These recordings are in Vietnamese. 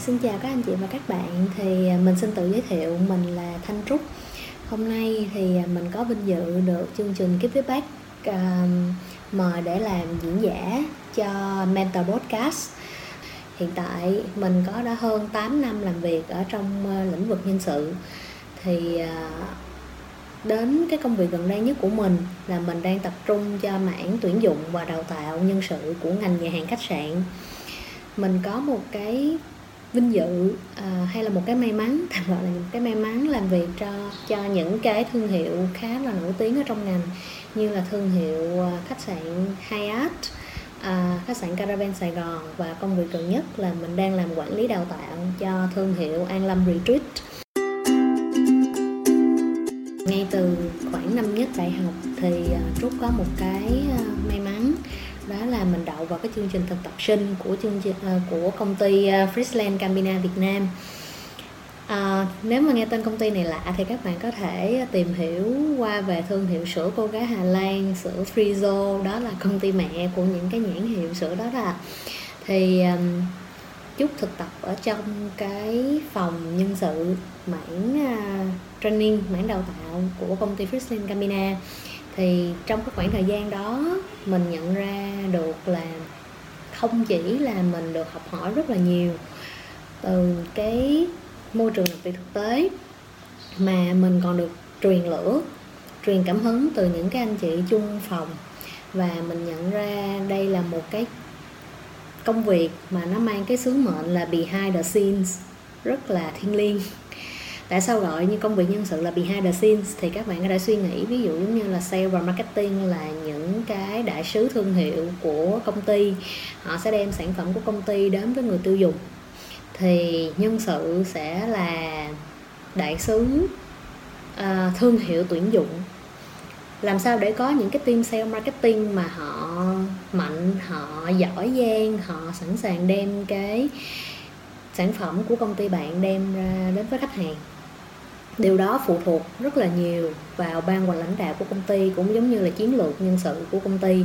xin chào các anh chị và các bạn. Thì à, mình xin tự giới thiệu mình là Thanh Trúc. Hôm nay thì à, mình có vinh dự được chương trình Kiếp với Bác uh, à, mời để làm diễn giả cho Mentor Podcast. Hiện tại mình có đã hơn 8 năm làm việc ở trong lĩnh vực nhân sự. Thì uh, đến cái công việc gần đây nhất của mình là mình đang tập trung cho mảng tuyển dụng và đào tạo nhân sự của ngành nhà hàng khách sạn. Mình có một cái vinh dự à, hay là một cái may mắn tạm gọi là một cái may mắn làm việc cho cho những cái thương hiệu khá là nổi tiếng ở trong ngành như là thương hiệu ờ, khách sạn Hyatt à, khách sạn Caravan Sài Gòn và công việc gần nhất là mình đang làm quản lý đào tạo cho thương hiệu An Lâm Retreat. Ngay từ khoảng năm nhất đại học thì Trúc có một cái may mắn đó là mình đậu vào cái chương trình thực tập sinh của chương trình uh, của công ty Frisland Friesland Campina Việt Nam. À, nếu mà nghe tên công ty này lạ thì các bạn có thể tìm hiểu qua về thương hiệu sữa cô gái Hà Lan, sữa Frizo, đó là công ty mẹ của những cái nhãn hiệu sữa đó là thì um, chút thực tập ở trong cái phòng nhân sự mảng uh, training, mảng đào tạo của công ty Friesland Campina thì trong cái khoảng thời gian đó, mình nhận ra được là không chỉ là mình được học hỏi rất là nhiều từ cái môi trường làm việc thực tế, mà mình còn được truyền lửa, truyền cảm hứng từ những cái anh chị chung phòng. Và mình nhận ra đây là một cái công việc mà nó mang cái sứ mệnh là behind the scenes rất là thiêng liêng tại sao gọi như công việc nhân sự là behind the scenes? Thì các bạn có thể suy nghĩ ví dụ giống như là sale và marketing là những cái đại sứ thương hiệu của công ty. Họ sẽ đem sản phẩm của công ty đến với người tiêu dùng. Thì nhân sự sẽ là đại sứ uh, thương hiệu tuyển dụng. Làm sao để có những cái team sale marketing mà họ mạnh họ giỏi giang họ sẵn sàng đem cái sản phẩm của công ty bạn đem ra đến với khách hàng? Điều đó phụ thuộc rất là nhiều vào ban quản lãnh đạo của công ty, cũng giống như là chiến lược nhân sự của công ty.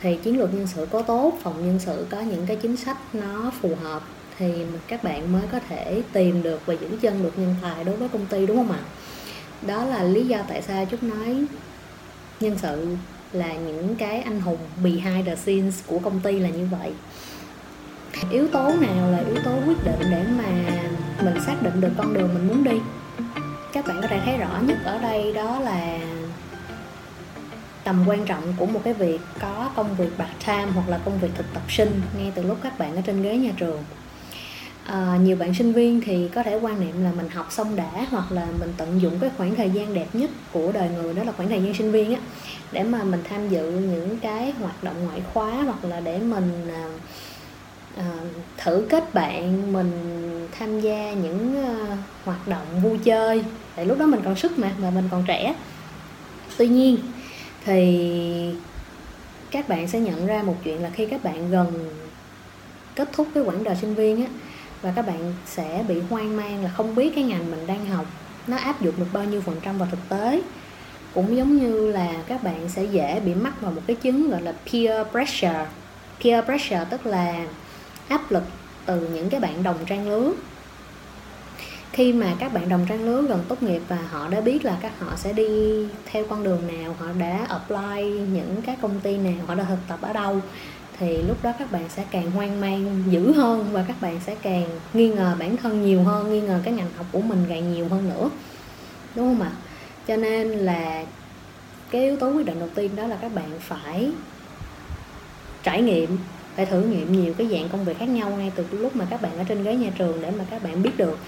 Thì chiến lược nhân sự có tốt, phòng nhân sự có những cái chính sách nó phù hợp, thì các bạn mới có thể tìm được và giữ chân được nhân tài đối với công ty, đúng không ạ? Đó là lý do tại sao chúc nói nhân sự là những cái anh hùng behind the scenes của công ty là như vậy. Yếu tố nào là yếu tố quyết định để mà mình xác định được con đường mình muốn đi? Các bạn có thể thấy rõ nhất ở đây đó là tầm quan trọng của một cái việc có công việc part time hoặc là công việc thực tập sinh ngay từ lúc các bạn ở trên ghế nhà trường. À, nhiều bạn sinh viên thì có thể quan niệm là mình học xong đã hoặc là mình tận dụng cái khoảng thời gian đẹp nhất của đời người đó là khoảng thời gian sinh viên á để mà mình tham dự những cái hoạt động ngoại khóa hoặc là để mình à, Ờ, thử kết bạn mình tham gia những uh, hoạt động vui chơi. Tại lúc đó mình còn sức mà và mình còn trẻ. Tuy nhiên thì các bạn sẽ nhận ra một chuyện là khi các bạn gần kết thúc cái quãng đời sinh viên á và các bạn sẽ bị hoang mang là không biết cái ngành mình đang học nó áp dụng được bao nhiêu phần trăm vào thực tế. Cũng giống như là các bạn sẽ dễ bị mắc vào một cái chứng gọi là peer pressure. Peer pressure tức là áp lực từ những cái bạn đồng trang lứa. Khi mà các bạn đồng trang lứa gần tốt nghiệp và họ đã biết là các họ sẽ đi theo con đường nào, họ đã apply những cái công ty nào, họ đã thực tập ở đâu, thì lúc đó các bạn sẽ càng hoang mang, dữ hơn và các bạn sẽ càng nghi ngờ bản thân nhiều hơn, nghi ngờ cái ngành học của mình càng nhiều hơn nữa. Đúng không ạ? Cho nên là cái yếu tố quyết định đầu tiên đó là các bạn phải trải nghiệm phải thử nghiệm nhiều cái dạng công việc khác nhau ngay từ lúc mà các bạn ở trên ghế nhà trường để mà các bạn biết được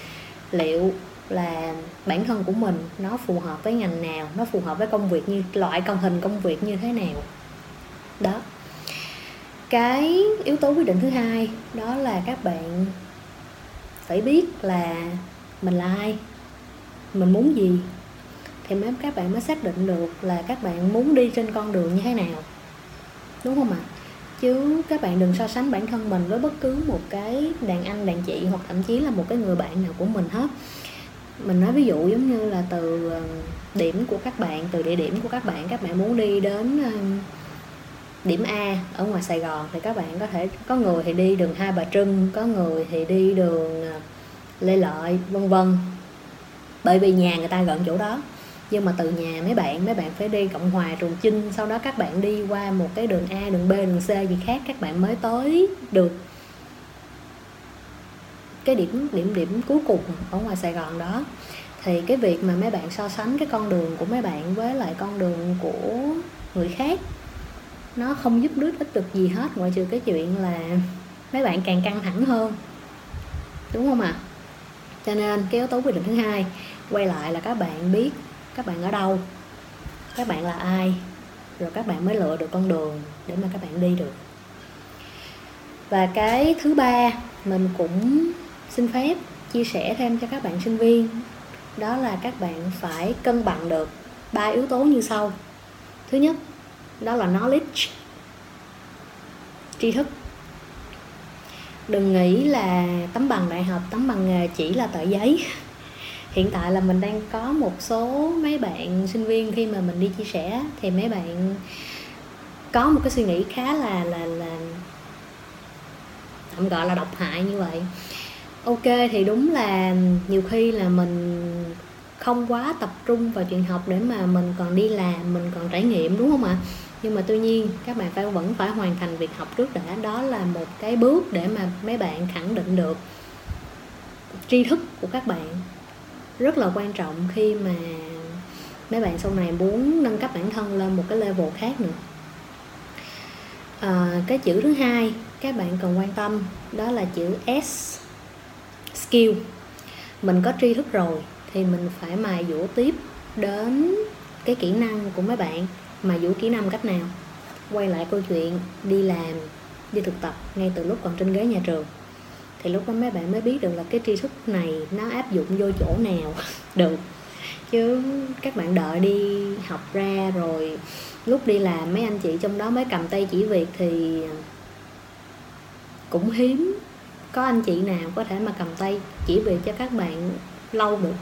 liệu là bản thân của mình nó phù hợp với ngành nào, nó phù hợp với công việc như, loại công hình công việc như thế nào. Đó. Cái yếu tố quyết định thứ hai đó là các bạn phải biết là mình là ai, mình muốn gì, thì mấy các bạn mới xác định được là các bạn muốn đi trên con đường như thế nào. Đúng không ạ? Chứ các bạn đừng so sánh bản thân mình với bất cứ một cái đàn anh, đàn chị hoặc thậm chí là một cái người bạn nào của mình hết. Mình nói ví dụ giống như là từ ờ, điểm của các bạn, từ địa điểm của các bạn các bạn muốn đi đến ờ, điểm A ở ngoài Sài Gòn thì các bạn có thể, có người thì đi đường Hai Bà Trưng, có người thì đi đường ờ, Lê Lợi, vân vân. Bởi vì nhà người ta gần chỗ đó nhưng mà từ nhà mấy bạn mấy bạn phải đi cộng hòa trường chinh, sau đó các bạn đi qua một cái đường a, đường b, đường c gì khác, các bạn mới tới được cái điểm điểm điểm cuối cùng ở ngoài sài gòn đó thì cái việc mà mấy bạn so sánh cái con đường của mấy bạn với lại con đường của người khác, nó không giúp đích ích được gì hết, ngoại trừ cái chuyện là mấy bạn càng căng thẳng hơn đúng không ạ à? cho nên cái yếu tố quyết định thứ hai, quay lại là các bạn biết các bạn ở đâu? Các bạn là ai? Rồi các bạn mới lựa được con đường để mà các bạn đi được. Và cái thứ ba mình cũng xin phép chia sẻ thêm cho các bạn sinh viên, đó là các bạn phải cân bằng được ba yếu tố như sau. Thứ nhất, đó là knowledge, tri thức. Đừng nghĩ là tấm bằng đại học, tấm bằng nghề chỉ là tờ giấy hiện tại là mình đang có một số mấy bạn sinh viên khi mà mình đi chia sẻ, thì mấy bạn có một cái suy nghĩ khá là là là tạm gọi là độc hại như vậy. Ok, thì đúng là nhiều khi là mình không quá tập trung vào chuyện học để mà mình còn đi làm, mình còn trải nghiệm, đúng không ạ? Nhưng mà tuy nhiên, các bạn phải, vẫn phải hoàn thành việc học trước đã. Đó là một cái bước để mà mấy bạn khẳng định được tri thức của các bạn rất là quan trọng khi mà mấy bạn sau này muốn nâng cấp bản thân lên một cái level khác nữa. À, cái chữ thứ hai các bạn cần quan tâm đó là chữ S skill. Mình có tri thức rồi thì mình phải mài dũa tiếp đến cái kỹ năng của mấy bạn mà dũa kỹ năng cách nào. Quay lại câu chuyện đi làm đi thực tập ngay từ lúc còn trên ghế nhà trường thì lúc đó mấy bạn mới biết được là cái tri thức này nó áp dụng vô chỗ nào. Được. Chứ các bạn đợi đi học ra rồi, lúc đi làm mấy anh chị trong đó mới cầm tay chỉ việc thì cũng hiếm có anh chị nào có thể mà cầm tay chỉ việc cho các bạn lâu được.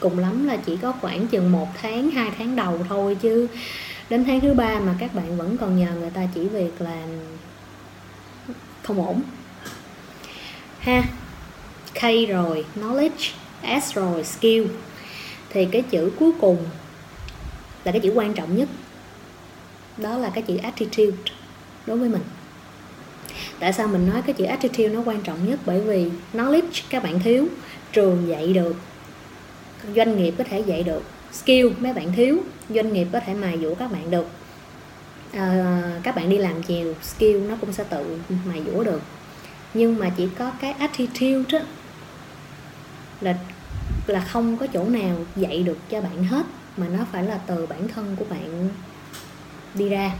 Cùng lắm là chỉ có khoảng chừng một tháng, hai tháng đầu thôi chứ đến tháng thứ ba mà các bạn vẫn còn nhờ người ta chỉ việc là không ổn ha. K rồi knowledge S rồi skill. Thì cái chữ cuối cùng là cái chữ quan trọng nhất. Đó là cái chữ attitude đối với mình. Tại sao mình nói cái chữ attitude nó quan trọng nhất? Bởi vì knowledge các bạn thiếu trường dạy được doanh nghiệp có thể dạy được skill mấy bạn thiếu doanh nghiệp có thể mài dũa các bạn được. À, các bạn đi làm chiều skill nó cũng sẽ tự mài dũa được nhưng mà chỉ có cái attitude đó là là không có chỗ nào dạy được cho bạn hết mà nó phải là từ bản thân của bạn đi ra.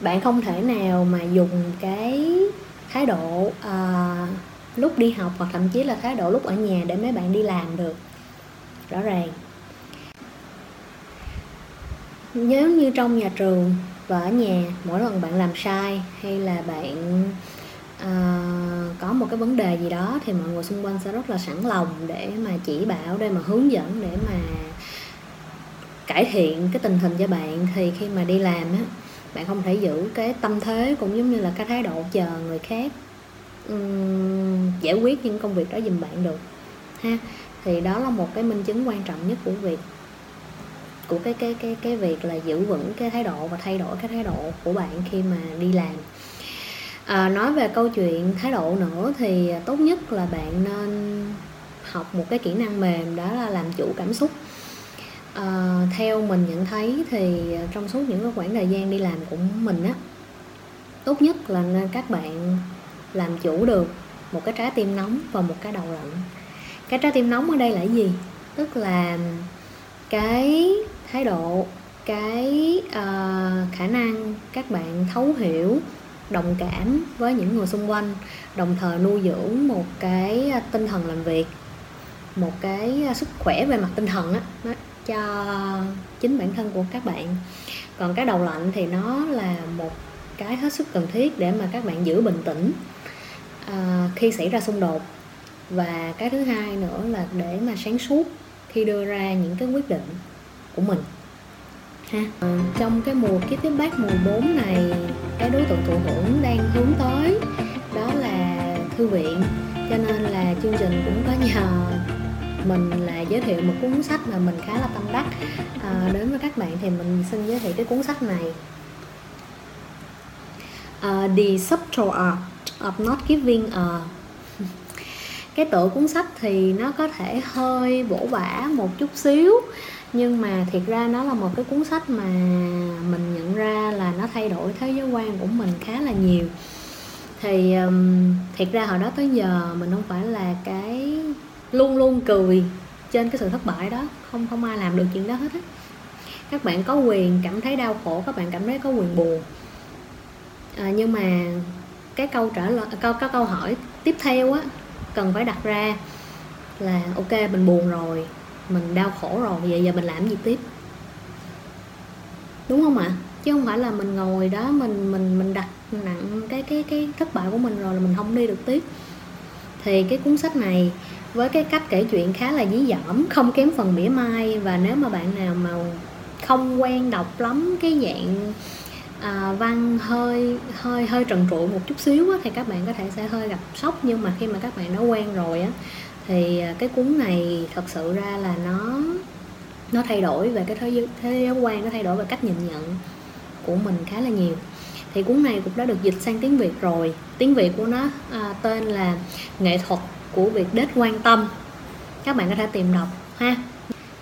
Bạn không thể nào mà dùng cái thái độ uh, lúc đi học hoặc thậm chí là thái độ lúc ở nhà để mấy bạn đi làm được. Rõ ràng. Nếu như trong nhà trường và ở nhà mỗi lần bạn làm sai hay là bạn uh, có một cái vấn đề gì đó thì mọi người xung quanh sẽ rất là sẵn lòng để mà chỉ bảo để mà hướng dẫn để mà cải thiện cái tình hình cho bạn. Thì khi mà đi làm á bạn không thể giữ cái tâm thế cũng giống như là cái thái độ chờ người khác um, giải quyết những công việc đó giùm bạn được ha. Thì đó là một cái minh chứng quan trọng nhất của việc của cái cái cái cái việc là giữ vững cái thái độ và thay đổi cái thái độ của bạn khi mà đi làm à, nói về câu chuyện thái độ nữa thì tốt nhất là bạn nên học một cái kỹ năng mềm đó là làm chủ cảm xúc. À, theo mình nhận thấy thì trong suốt những cái khoảng thời gian đi làm của mình á tốt nhất là nên các bạn làm chủ được một cái trái tim nóng và một cái đầu lạnh. Cái trái tim nóng ở đây là gì? Tức là cái thái độ cái uh, khả năng các bạn thấu hiểu đồng cảm với những người xung quanh đồng thời nuôi dưỡng một cái à, tinh thần làm việc một cái à, sức khỏe về mặt tinh thần á cho chính bản thân của các bạn. Còn cái đầu lạnh thì nó là một cái hết sức cần thiết để mà các bạn giữ bình tĩnh à, khi xảy ra xung đột. Và cái thứ hai nữa là để mà sáng suốt khi đưa ra những cái quyết định của mình ha? À, trong cái mùa kiếp tiếp bác mùa 4 này cái đối tượng thụ hưởng đang hướng tới đó là thư viện. Cho nên là chương trình cũng có nhờ mình là giới thiệu một cuốn sách mà mình khá là tâm đắc. À, đến với các bạn thì mình xin giới thiệu cái cuốn sách này. Uh, The Subtle Art of Not Giving a. Cái tựa cuốn sách thì nó có thể hơi bổ bả một chút xíu nhưng mà thiệt ra nó là một cái cuốn sách mà mình nhận ra là nó thay đổi thế giới quan của mình khá là nhiều. Thì um, thiệt ra hồi đó tới giờ mình không phải là cái luôn luôn cười trên cái sự thất bại đó không không ai làm được chuyện đó hết á. Các bạn có quyền cảm thấy đau khổ các bạn cảm thấy có quyền buồn. À, nhưng mà cái câu trả lời câu cái câu hỏi tiếp theo á cần phải đặt ra là ok mình buồn rồi mình đau khổ rồi vậy giờ mình làm gì tiếp? Đúng không ạ? Chứ không phải là mình ngồi đó mình mình mình đặt nặng cái cái cái thất bại của mình rồi là mình không đi được tiếp. Thì cái cuốn sách này với cái cách kể chuyện khá là dí dỏm không kém phần mỉa mai. Và nếu mà bạn nào mà không quen đọc lắm cái dạng à, văn hơi hơi hơi trần trụi một chút xíu á, thì các bạn có thể sẽ hơi gặp sốc. Nhưng mà khi mà các bạn đã quen rồi á thì à, cái cuốn này thật sự ra là nó nó thay đổi về cái thế giới, thế giới quan nó thay đổi về cách nhìn nhận của mình khá là nhiều. Thì cuốn này cũng đã được dịch sang tiếng việt rồi. Tiếng việt của nó à, tên là nghệ thuật của việc đết quan tâm. Các bạn có thể tìm đọc ha.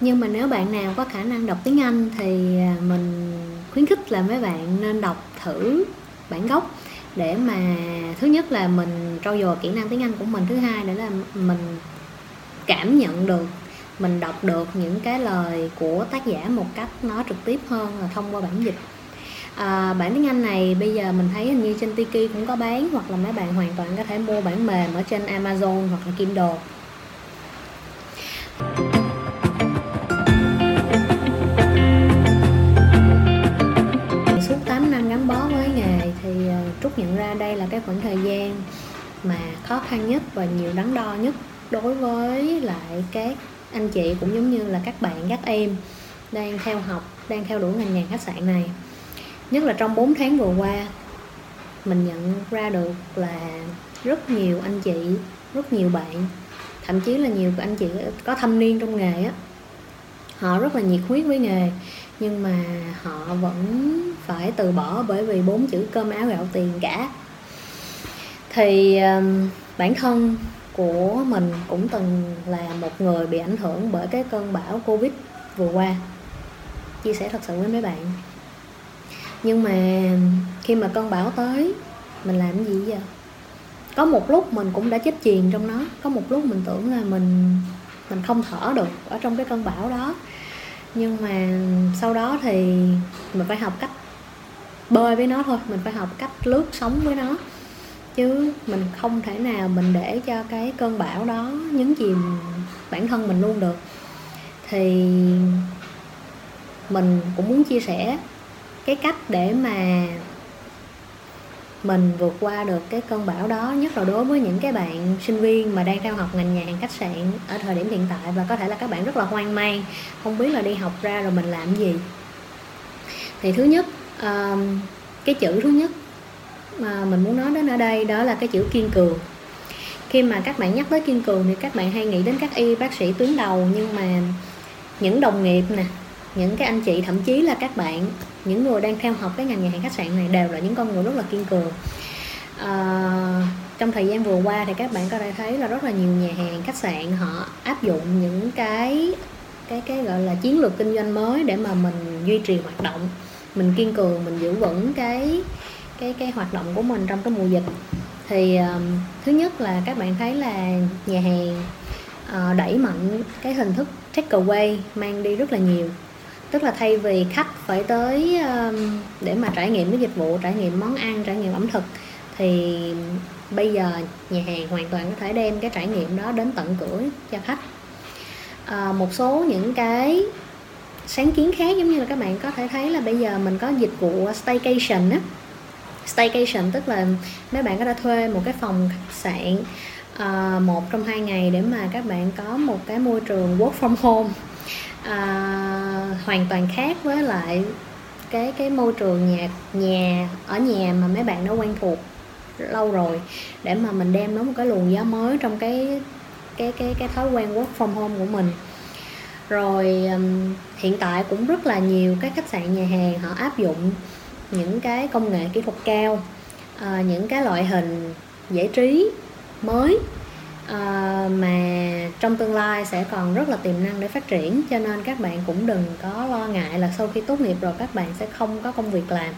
Nhưng mà nếu bạn nào có khả năng đọc tiếng anh thì à, mình khuyến khích là mấy bạn nên đọc thử bản gốc để mà thứ nhất là mình trau dồi kỹ năng tiếng anh của mình thứ hai nữa là mình cảm nhận được mình đọc được những cái lời của tác giả một cách nó trực tiếp hơn là thông qua bản dịch. À, bản tiếng Anh này bây giờ mình thấy hình như trên Tiki cũng có bán hoặc là mấy bạn hoàn toàn có thể mua bản mềm ở trên Amazon hoặc là Kindle. Trúc nhận ra đây là cái khoảng thời gian mà khó khăn nhất và nhiều đắn đo nhất đối với lại các anh chị cũng giống như là các bạn, các em đang theo học, đang theo đuổi ngành nghề khách sạn này. Nhất là trong 4 tháng vừa qua, mình nhận ra được là rất nhiều anh chị, rất nhiều bạn, thậm chí là nhiều anh chị có thâm niên trong nghề á, họ rất là nhiệt huyết với nghề, nhưng mà họ vẫn phải từ bỏ bởi vì bốn chữ cơm áo gạo tiền cả. Thì um, bản thân của mình cũng từng là một người bị ảnh hưởng bởi cái cơn bão covid vừa qua. Chia sẻ thật sự với mấy bạn. Nhưng mà khi mà cơn bão tới mình làm gì giờ có một lúc mình cũng đã chết chìm trong nó. Có một lúc mình tưởng là mình mình không thở được ở trong cái cơn bão đó. Nhưng mà sau đó thì mình phải học cách bơi với nó thôi, mình phải học cách lướt sống với nó. Chứ mình không thể nào mình để cho cái cơn bão đó nhấn chìm bản thân mình luôn được. Thì mình cũng muốn chia sẻ cái cách để mà mình vượt qua được cái cơn bão đó, nhất là đối với những cái bạn sinh viên mà đang theo học ngành nhà hàng khách sạn ở thời điểm hiện tại. Và có thể là các bạn rất là hoang mang, không biết là đi học ra rồi mình làm gì. Thì thứ nhất à, cái chữ thứ nhất mà mình muốn nói đến ở đây đó là cái chữ kiên cường. Khi mà các bạn nhắc tới kiên cường thì các bạn hay nghĩ đến các y bác sĩ tuyến đầu nhưng mà những đồng nghiệp nè những cái anh chị thậm chí là các bạn những người đang theo học cái ngành nhà hàng khách sạn này đều là những con người rất là kiên cường. À, trong thời gian vừa qua thì các bạn có thể thấy là rất là nhiều nhà hàng khách sạn họ áp dụng những cái cái cái gọi là chiến lược kinh doanh mới để mà mình duy trì hoạt động mình kiên cường mình giữ vững cái cái cái hoạt động của mình trong cái mùa dịch. Thì um, thứ nhất là các bạn thấy là nhà hàng uh, đẩy mạnh cái hình thức take away mang đi rất là nhiều. Tức là thay vì khách phải tới um, để mà trải nghiệm cái dịch vụ trải nghiệm món ăn trải nghiệm ẩm thực thì bây giờ nhà hàng hoàn toàn có thể đem cái trải nghiệm đó đến tận cửa cho khách. À, một số những cái sáng kiến khác giống như là các bạn có thể thấy là bây giờ mình có dịch vụ staycation á. Staycation tức là mấy bạn có thể thuê một cái phòng khách sạn uh, một trong hai ngày để mà các bạn có một cái môi trường work from home. Uh, hoàn toàn khác với lại cái cái môi trường nhà nhà ở nhà mà mấy bạn đã quen thuộc lâu rồi để mà mình đem nó một cái luồng gió mới trong cái cái cái cái thói quen work from home của mình rồi um, hiện tại cũng rất là nhiều các khách sạn nhà hàng họ áp dụng những cái công nghệ kỹ thuật cao à, những cái loại hình giải trí mới à, mà trong tương lai sẽ còn rất là tiềm năng để phát triển. Cho nên các bạn cũng đừng có lo ngại là sau khi tốt nghiệp rồi các bạn sẽ không có công việc làm.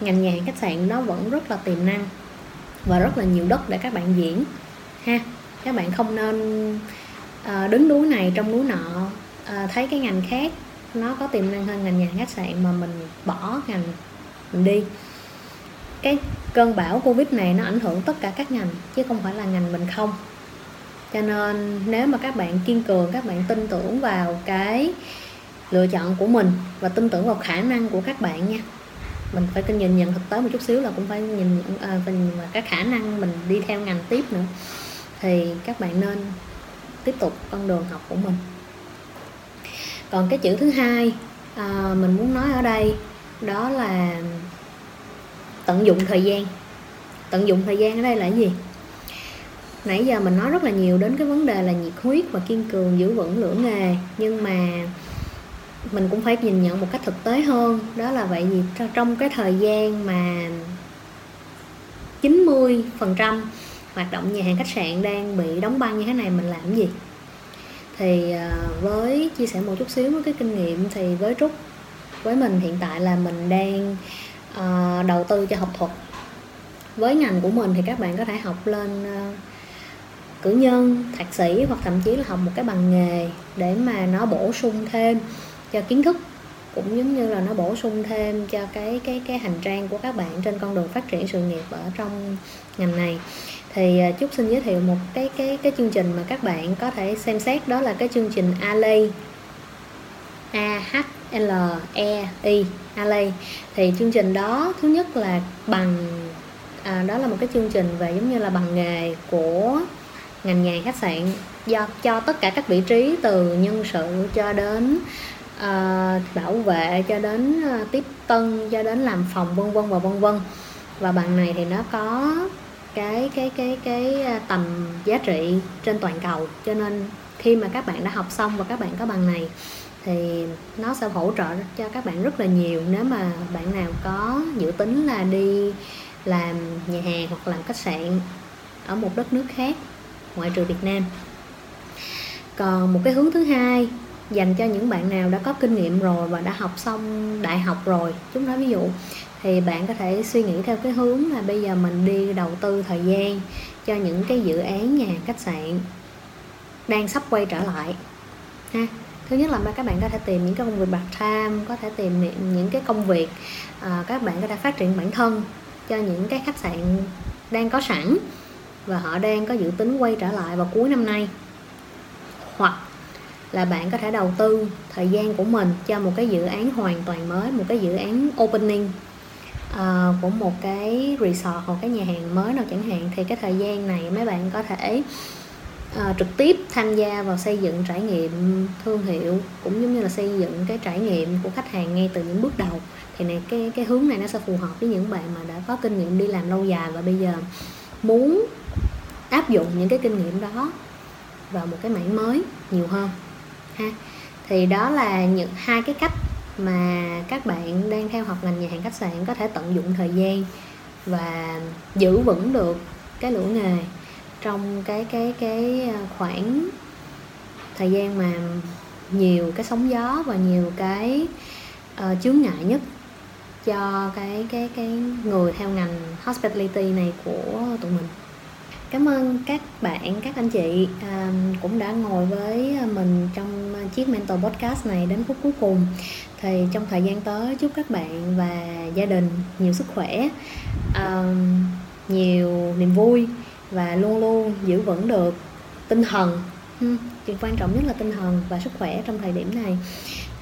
Ngành nhà hàng khách sạn nó vẫn rất là tiềm năng và rất là nhiều đất để các bạn diễn. Ha các bạn không nên uh, đứng núi này trong núi nọ à, thấy cái ngành khác nó có tiềm năng hơn ngành nhà khách sạn mà mình bỏ ngành mình đi. Cái cơn bão covid này nó ảnh hưởng tất cả các ngành chứ không phải là ngành mình không. Cho nên nếu mà các bạn kiên cường các bạn tin tưởng vào cái lựa chọn của mình và tin tưởng vào khả năng của các bạn nha mình phải nhìn nhận thực tế một chút xíu là cũng phải nhìn nhận à, mình và các khả năng mình đi theo ngành tiếp nữa. Thì các bạn nên tiếp tục con đường học của mình còn cái chữ thứ hai à, mình muốn nói ở đây đó là tận dụng thời gian. Tận dụng thời gian ở đây là cái gì? Nãy giờ mình nói rất là nhiều đến cái vấn đề là nhiệt huyết và kiên cường giữ vững lửa nghề nhưng mà mình cũng phải nhìn nhận một cách thực tế hơn. Đó là vậy gì trong cái thời gian mà 90 phần trăm hoạt động nhà hàng khách sạn đang bị đóng băng như thế này mình làm gì? Thì à, với chia sẻ một chút xíu với cái kinh nghiệm thì với trúc với mình hiện tại là mình đang uh, đầu tư cho học thuật. Với ngành của mình thì các bạn có thể học lên uh, cử nhân thạc sĩ hoặc thậm chí là học một cái bằng nghề để mà nó bổ sung thêm cho kiến thức cũng giống như là nó bổ sung thêm cho cái cái cái hành trang của các bạn trên con đường phát triển sự nghiệp ở trong ngành này thì à, chúc xin giới thiệu một cái cái cái chương trình mà các bạn có thể xem xét đó là cái chương trình ALEI A H L E I ALEI thì chương trình đó thứ nhất là bằng à, đó là một cái chương trình về giống như là bằng nghề của ngành nghề khách sạn do cho tất cả các vị trí từ nhân sự cho đến uh, bảo vệ cho đến uh, tiếp tân cho đến làm phòng vân vân và vân vân. Và bằng này thì nó có cái cái cái cái à, tầm giá trị trên toàn cầu. Cho nên khi mà các bạn đã học xong và các bạn có bằng này, thì nó sẽ hỗ trợ cho các bạn rất là nhiều. Nếu mà bạn nào có dự tính là đi làm nhà hàng hoặc làm khách sạn ở một đất nước khác, ngoại trừ Việt Nam. Còn một cái hướng thứ hai dành cho những bạn nào đã có kinh nghiệm rồi và đã học xong đại học rồi. Chúng ta ví dụ thì bạn có thể suy nghĩ theo cái hướng là bây giờ mình đi đầu tư thời gian cho những cái dự án nhà khách sạn đang sắp quay trở lại ha. Thứ nhất là các bạn có thể tìm những cái công việc part time có thể tìm những cái công việc à, các bạn có thể phát triển bản thân cho những cái khách sạn đang có sẵn và họ đang có dự tính quay trở lại vào cuối năm nay. Hoặc là bạn có thể đầu tư thời gian của mình cho một cái dự án hoàn toàn mới một cái dự án opening uh, của một cái resort hoặc cái nhà hàng mới nào chẳng hạn. Thì cái thời gian này mấy bạn có thể uh, trực tiếp tham gia vào xây dựng trải nghiệm thương hiệu cũng giống như là xây dựng cái trải nghiệm của khách hàng ngay từ những bước đầu. Thì này cái cái hướng này nó sẽ phù hợp với những bạn mà đã có kinh nghiệm đi làm lâu dài và bây giờ muốn áp dụng những cái kinh nghiệm đó vào một cái mảng mới nhiều hơn ha. Thì đó là những hai cái cách mà các bạn đang theo học ngành nhà hàng khách sạn có thể tận dụng thời gian và giữ vững được cái lửa nghề trong cái cái cái ờ, khoảng thời gian mà nhiều cái sóng gió và nhiều cái uh, chướng ngại nhất cho cái cái cái người theo ngành hospitality này của tụi mình. Cảm ơn các bạn các anh chị uh, cũng đã ngồi với mình trong chiếc mentor podcast này đến phút cuối cùng. Thì trong thời gian tới, chúc các bạn và gia đình nhiều sức khỏe nhiều niềm vui và luôn luôn giữ vững được tinh thần. Ừ, Chuyện quan trọng nhất là tinh thần và sức khỏe trong thời điểm này.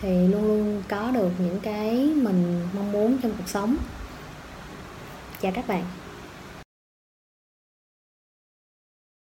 Thì luôn luôn có được những cái mình mong muốn trong cuộc sống. Chào các bạn.